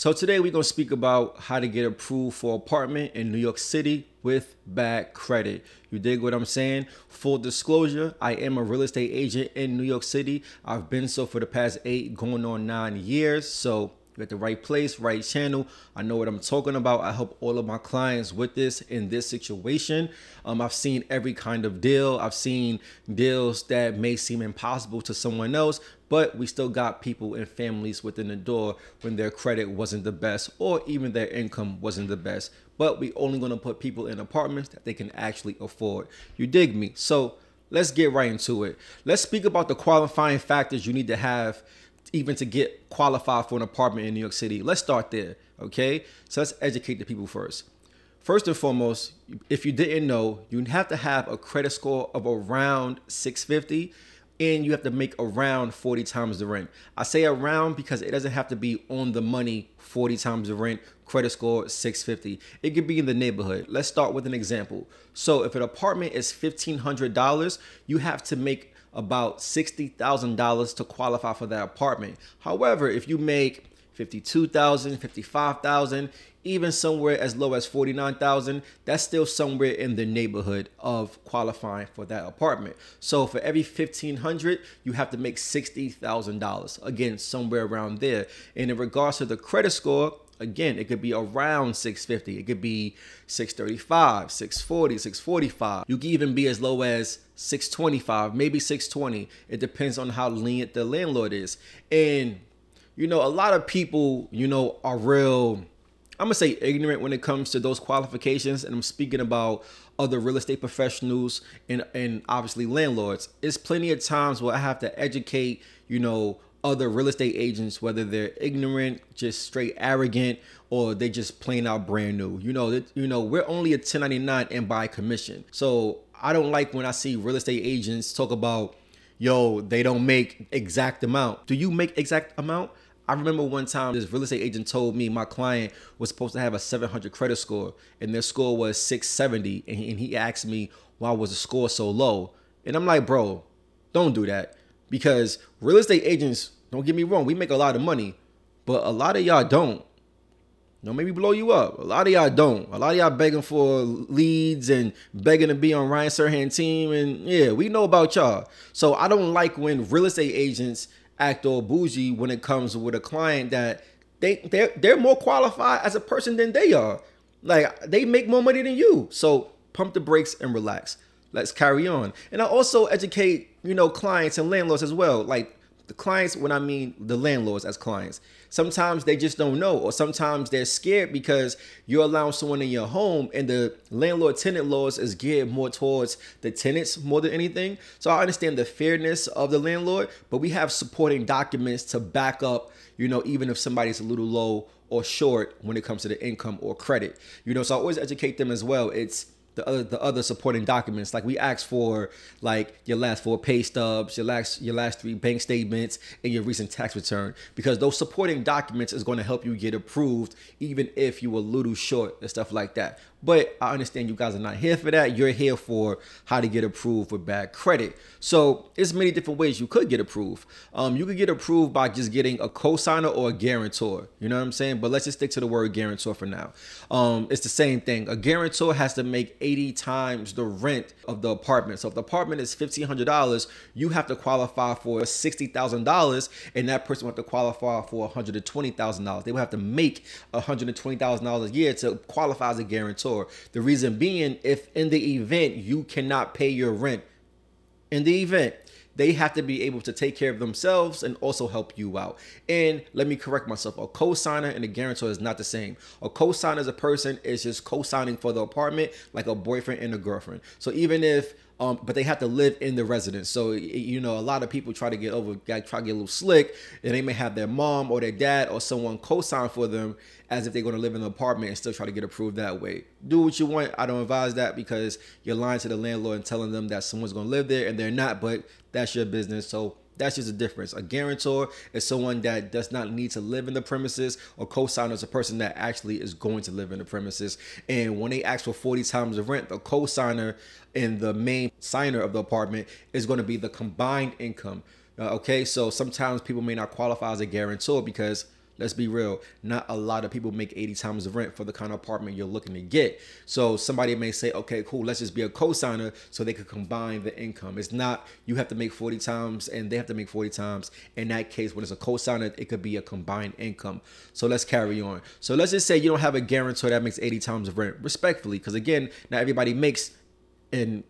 So today we're gonna speak about how to get approved for apartment in New York City with bad credit. You dig what I'm saying? Full disclosure, I am a real estate agent in New York City. I've been so for the past eight, going on nine years. So you're at the right place, right channel. I know what I'm talking about. I help all of my clients with this in this situation. Um, I've seen every kind of deal. I've seen deals that may seem impossible to someone else, but we still got people and families within the door when their credit wasn't the best or even their income wasn't the best. But we only gonna put people in apartments that they can actually afford. You dig me? So let's get right into it. Let's speak about the qualifying factors you need to have even to get qualified for an apartment in New York City. Let's start there, okay? So let's educate the people first. First and foremost, if you didn't know, you have to have a credit score of around 650 and you have to make around 40 times the rent. I say around because it doesn't have to be on the money 40 times the rent, credit score 650. It could be in the neighborhood. Let's start with an example. So if an apartment is $1,500, you have to make about $60,000 to qualify for that apartment. However, if you make 52,000, 55,000, even somewhere as low as 49,000, that's still somewhere in the neighborhood of qualifying for that apartment. So for every 1500, you have to make $60,000. Again, somewhere around there. And in regards to the credit score, again, it could be around 650. It could be 635, 640, 645. You can even be as low as 625, maybe 620. It depends on how lenient the landlord is. And you know, a lot of people, you know, are real I'm gonna say ignorant when it comes to those qualifications, and I'm speaking about other real estate professionals and and obviously landlords. It's plenty of times where I have to educate, you know, other real estate agents, whether they're ignorant, just straight arrogant, or they just plain out brand new. You know, that you know, we're only a 1099 and by commission. So I don't like when I see real estate agents talk about, yo, they don't make exact amount. Do you make exact amount? I remember one time this real estate agent told me my client was supposed to have a 700 credit score and their score was 670 and he, and he asked me why was the score so low and I'm like bro don't do that because real estate agents don't get me wrong we make a lot of money but a lot of y'all don't no, maybe blow you up. A lot of y'all don't. A lot of y'all begging for leads and begging to be on Ryan Serhant team. And yeah, we know about y'all. So I don't like when real estate agents act all bougie when it comes with a client that they they're they're more qualified as a person than they are. Like they make more money than you. So pump the brakes and relax. Let's carry on. And I also educate, you know, clients and landlords as well. Like the clients when I mean the landlords as clients. Sometimes they just don't know, or sometimes they're scared because you're allowing someone in your home, and the landlord tenant laws is geared more towards the tenants more than anything. So I understand the fairness of the landlord, but we have supporting documents to back up, you know, even if somebody's a little low or short when it comes to the income or credit. You know, so I always educate them as well. It's the other the other supporting documents. Like we ask for like your last four pay stubs, your last your last three bank statements, and your recent tax return because those supporting documents is going to help you get approved even if you were a little short and stuff like that. But I understand you guys are not here for that. You're here for how to get approved for bad credit. So there's many different ways you could get approved. Um, you could get approved by just getting a cosigner or a guarantor. You know what I'm saying? But let's just stick to the word guarantor for now. Um, it's the same thing. A guarantor has to make 80 times the rent of the apartment. So if the apartment is $1,500, you have to qualify for $60,000 and that person will have to qualify for $120,000. They will have to make $120,000 a year to qualify as a guarantor. The reason being, if in the event you cannot pay your rent, in the event, they have to be able to take care of themselves and also help you out. And let me correct myself a co-signer and a guarantor is not the same. A co-signer as a person is just co-signing for the apartment like a boyfriend and a girlfriend. So even if um, but they have to live in the residence. So you know, a lot of people try to get over, try to get a little slick, and they may have their mom or their dad or someone co-sign for them as if they're going to live in the apartment and still try to get approved that way. Do what you want. I don't advise that because you're lying to the landlord and telling them that someone's going to live there and they're not. But that's your business. So that's just a difference. A guarantor is someone that does not need to live in the premises, or co-signer is a person that actually is going to live in the premises. And when they ask for 40 times the rent, the co-signer and the main signer of the apartment is going to be the combined income. Uh, okay, so sometimes people may not qualify as a guarantor because Let's be real. Not a lot of people make 80 times the rent for the kind of apartment you're looking to get. So somebody may say, okay, cool, let's just be a co-signer so they could combine the income. It's not you have to make 40 times and they have to make 40 times. In that case, when it's a co-signer, it could be a combined income. So let's carry on. So let's just say you don't have a guarantor that makes 80 times the rent, respectfully, because again, not everybody makes in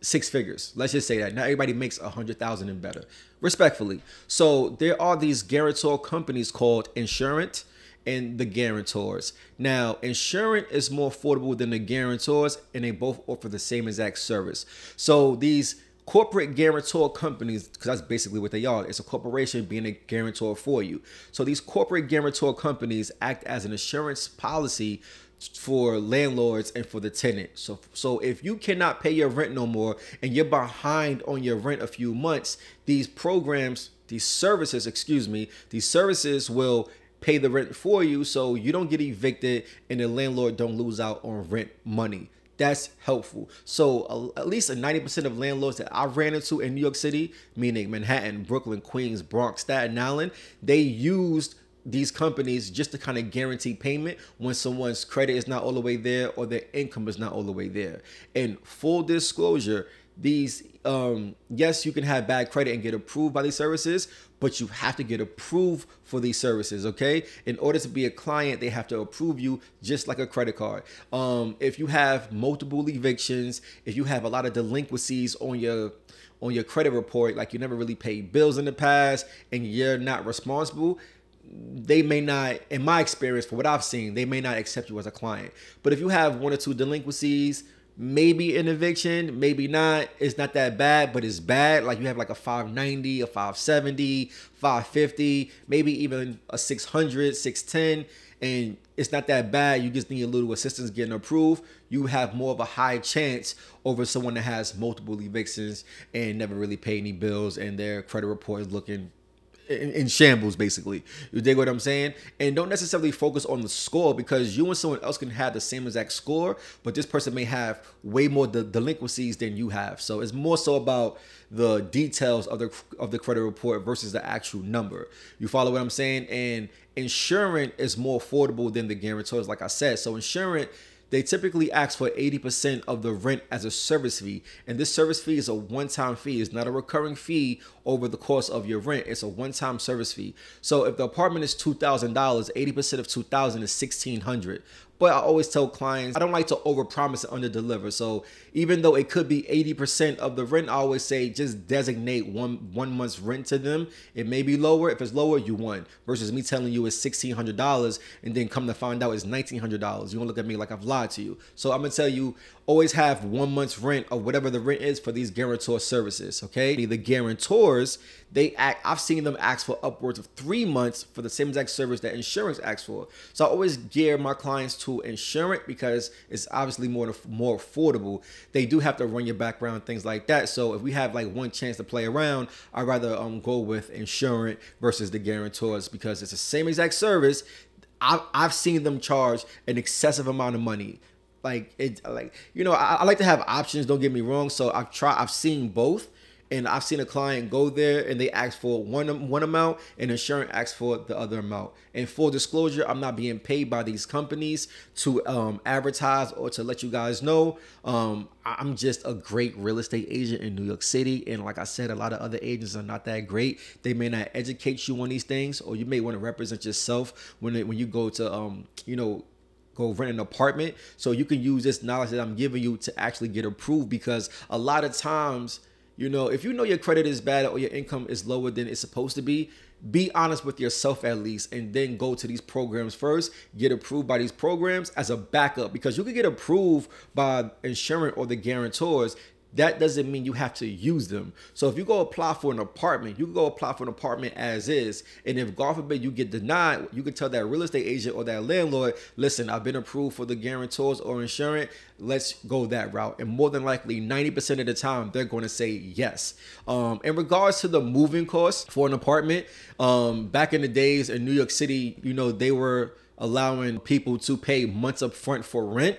six figures. Let's just say that. Not everybody makes a hundred thousand and better. Respectfully. So there are these guarantor companies called Insurent and the guarantors. Now, Insurent is more affordable than the guarantors, and they both offer the same exact service. So these corporate guarantor companies, because that's basically what they are. It's a corporation being a guarantor for you. So these corporate guarantor companies act as an insurance policy for landlords and for the tenant. So so if you cannot pay your rent no more and you're behind on your rent a few months, these programs, these services, excuse me, these services will pay the rent for you so you don't get evicted and the landlord don't lose out on rent money. That's helpful. So uh, at least a 90% of landlords that I ran into in New York City, meaning Manhattan, Brooklyn, Queens, Bronx, Staten Island, they used these companies just to kind of guarantee payment when someone's credit is not all the way there or their income is not all the way there. And full disclosure, these um yes you can have bad credit and get approved by these services but you have to get approved for these services okay in order to be a client they have to approve you just like a credit card um if you have multiple evictions if you have a lot of delinquencies on your on your credit report like you never really paid bills in the past and you're not responsible they may not, in my experience, for what I've seen, they may not accept you as a client. But if you have one or two delinquencies, maybe an eviction, maybe not. It's not that bad, but it's bad. Like you have like a 590, a 570, 550, maybe even a 600, 610, and it's not that bad. You just need a little assistance getting approved. You have more of a high chance over someone that has multiple evictions and never really pay any bills and their credit report is looking in, in, shambles, basically. You dig what I'm saying? And don't necessarily focus on the score because you and someone else can have the same exact score, but this person may have way more de- delinquencies than you have. So it's more so about the details of the of the credit report versus the actual number. You follow what I'm saying? And Insurent is more affordable than the guarantors, like I said. So Insurent they typically ask for 80% of the rent as a service fee. And this service fee is a one time fee, it's not a recurring fee over the course of your rent. It's a one time service fee. So if the apartment is $2,000, 80% of 2000 is 1600 but I always tell clients I don't like to overpromise and underdeliver. So even though it could be 80% of the rent, I always say just designate one one month's rent to them. It may be lower. If it's lower, you won. Versus me telling you it's $1,600 and then come to find out it's $1,900. You're gonna look at me like I've lied to you. So I'm gonna tell you always have one month's rent or whatever the rent is for these guarantor services. Okay, the guarantors they act. I've seen them ask for upwards of three months for the same exact service that Insurent asks for. So I always gear my clients to Insurent because it's obviously more more affordable. They do have to run your background things like that. So if we have like one chance to play around, I'd rather um go with Insurent versus the guarantors because it's the same exact service. I've, I've seen them charge an excessive amount of money like it like you know I, I, like to have options don't get me wrong. So i've tried i've seen both and i've seen a client go there and they ask for one one amount and Insurent asks for the other amount. And full disclosure i'm not being paid by these companies to um, advertise or to let you guys know. Um, i'm just a great real estate agent in new york city. And like i said a lot of other agents are not that great. They may not educate you on these things or you may want to represent yourself when when you go to um, you know go rent an apartment. So you can use this knowledge that I'm giving you to actually get approved because a lot of times, you know, if you know your credit is bad or your income is lower than it's supposed to be, be honest with yourself at least and then go to these programs first get approved by these programs as a backup because you can get approved by Insurent or the guarantors that doesn't mean you have to use them. So if you go apply for an apartment, you can go apply for an apartment as is. And if God forbid you get denied, you can tell that real estate agent or that landlord, listen, I've been approved for the guarantors or Insurent. Let's go that route. And more than likely, 90% of the time, they're going to say yes. Um, in regards to the moving costs for an apartment, um, back in the days in New York City, you know, they were allowing people to pay months up front for rent.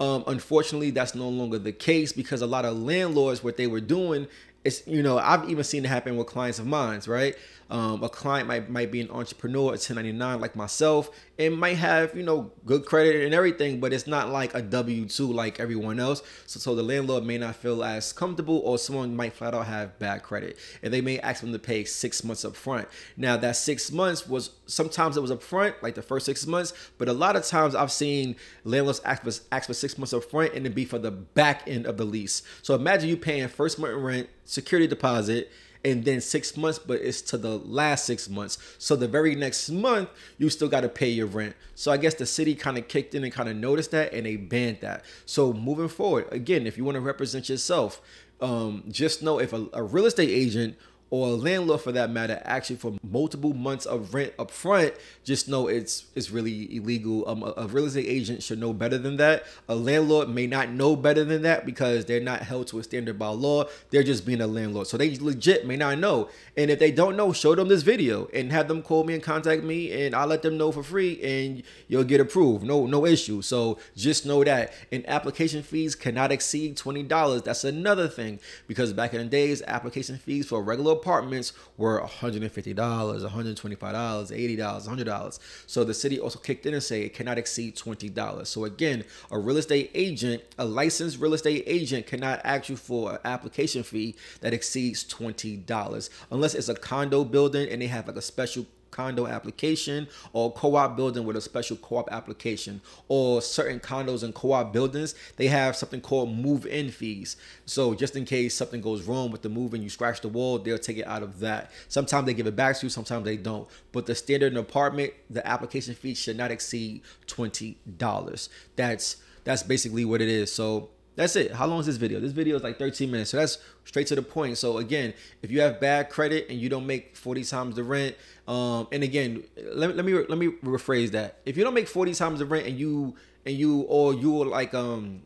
Um, unfortunately, that's no longer the case because a lot of landlords, what they were doing is, you know, I've even seen it happen with clients of mine, right? Um, a client might might be an entrepreneur, a 1099 like myself, and might have you know good credit and everything, but it's not like a W two like everyone else. So, so the landlord may not feel as comfortable, or someone might flat out have bad credit, and they may ask them to pay six months up front. Now that six months was sometimes it was up front, like the first six months, but a lot of times I've seen landlords ask for, ask for six months up front and it be for the back end of the lease. So imagine you paying first month rent, security deposit, and then six months, but it's to the last six months. So the very next month, you still got to pay your rent. So I guess the city kind of kicked in and kind of noticed that and they banned that. So moving forward, again, if you want to represent yourself, um, just know if a, a real estate agent or a landlord for that matter actually for multiple months of rent up front just know it's it's really illegal. Um, a, a, real estate agent should know better than that. A landlord may not know better than that because they're not held to a standard by law. They're just being a landlord. So they legit may not know. And if they don't know show them this video and have them call me and contact me and i'll let them know for free and you'll get approved. No no issue. So just know that. And application fees cannot exceed $20 that's another thing. Because back in the days application fees for regular apartments were $150, $125, $80, $100. So the city also kicked in and say it cannot exceed $20. So again, a real estate agent, a licensed real estate agent cannot ask you for an application fee that exceeds $20 unless it's a condo building and they have like a special condo application or co-op building with a special co-op application. Or certain condos and co-op buildings they have something called move-in fees. So just in case something goes wrong with the move and you scratch the wall they'll take it out of that. Sometimes they give it back to you sometimes they don't. But the standard apartment the application fee should not exceed $20 that's that's basically what it is. So that's it. How long is this video? This video is like 13 minutes. So that's straight to the point. So again, if you have bad credit and you don't make 40 times the rent, um, and again, let, let me let me rephrase that. If you don't make 40 times the rent and you and you or you are like um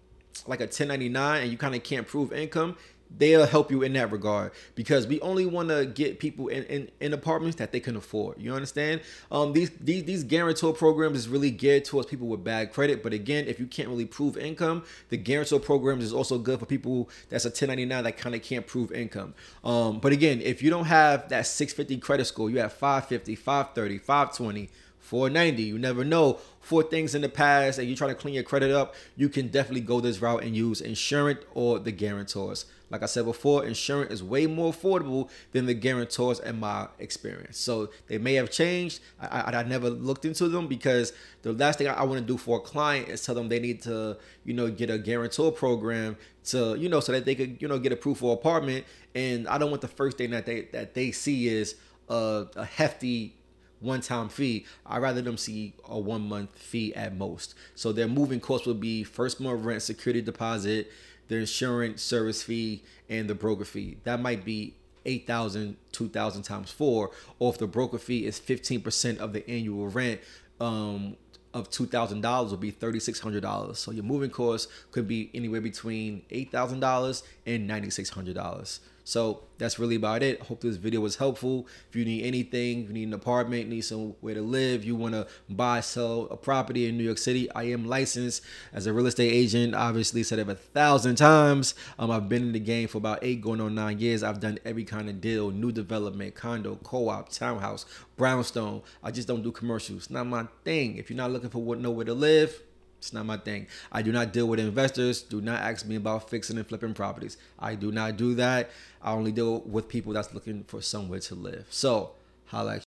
like a 1099 and you kind of can't prove income, they'll help you in that regard because we only want to get people in, in, in, apartments that they can afford. You understand? Um, these these these guarantor programs is really geared towards people with bad credit. But again, if you can't really prove income, the guarantor programs is also good for people that's a 1099 that kind of can't prove income. Um, but again, if you don't have that 650 credit score, you have 550, 530, 520 490. You never know. For things in the past and you try to clean your credit up, you can definitely go this route and use Insurent or the guarantors. Like I said before, Insurent is way more affordable than the guarantors in my experience. So they may have changed. I, I, I never looked into them because the last thing I, I want to do for a client is tell them they need to, you know, get a guarantor program to, you know, so that they could, you know, get approved for apartment. And I don't want the first thing that they that they see is a, a hefty one time fee. I'd rather them see a one month fee at most. So their moving costs will be first month rent, security deposit, the Insurent service fee, and the broker fee. That might be 8,000, 2,000 times four. Or if the broker fee is 15% of the annual rent, um, of two thousand dollars will be thirty six hundred dollars. So your moving costs could be anywhere between eight thousand dollars and ninety six hundred dollars. So that's really about it. Hope this video was helpful. If you need anything, you need an apartment, need somewhere to live, you want to buy, sell a property in New York City, I am licensed as a real estate agent. Obviously, said it a thousand times. Um, I've been in the game for about eight, going on nine years. I've done every kind of deal: new development, condo, co-op, townhouse, brownstone. I just don't do commercials. It's not my thing. If you're not looking for what nowhere to live it's not my thing. I do not deal with investors. Do not ask me about fixing and flipping properties. I do not do that. I only deal with people that's looking for somewhere to live. So, holla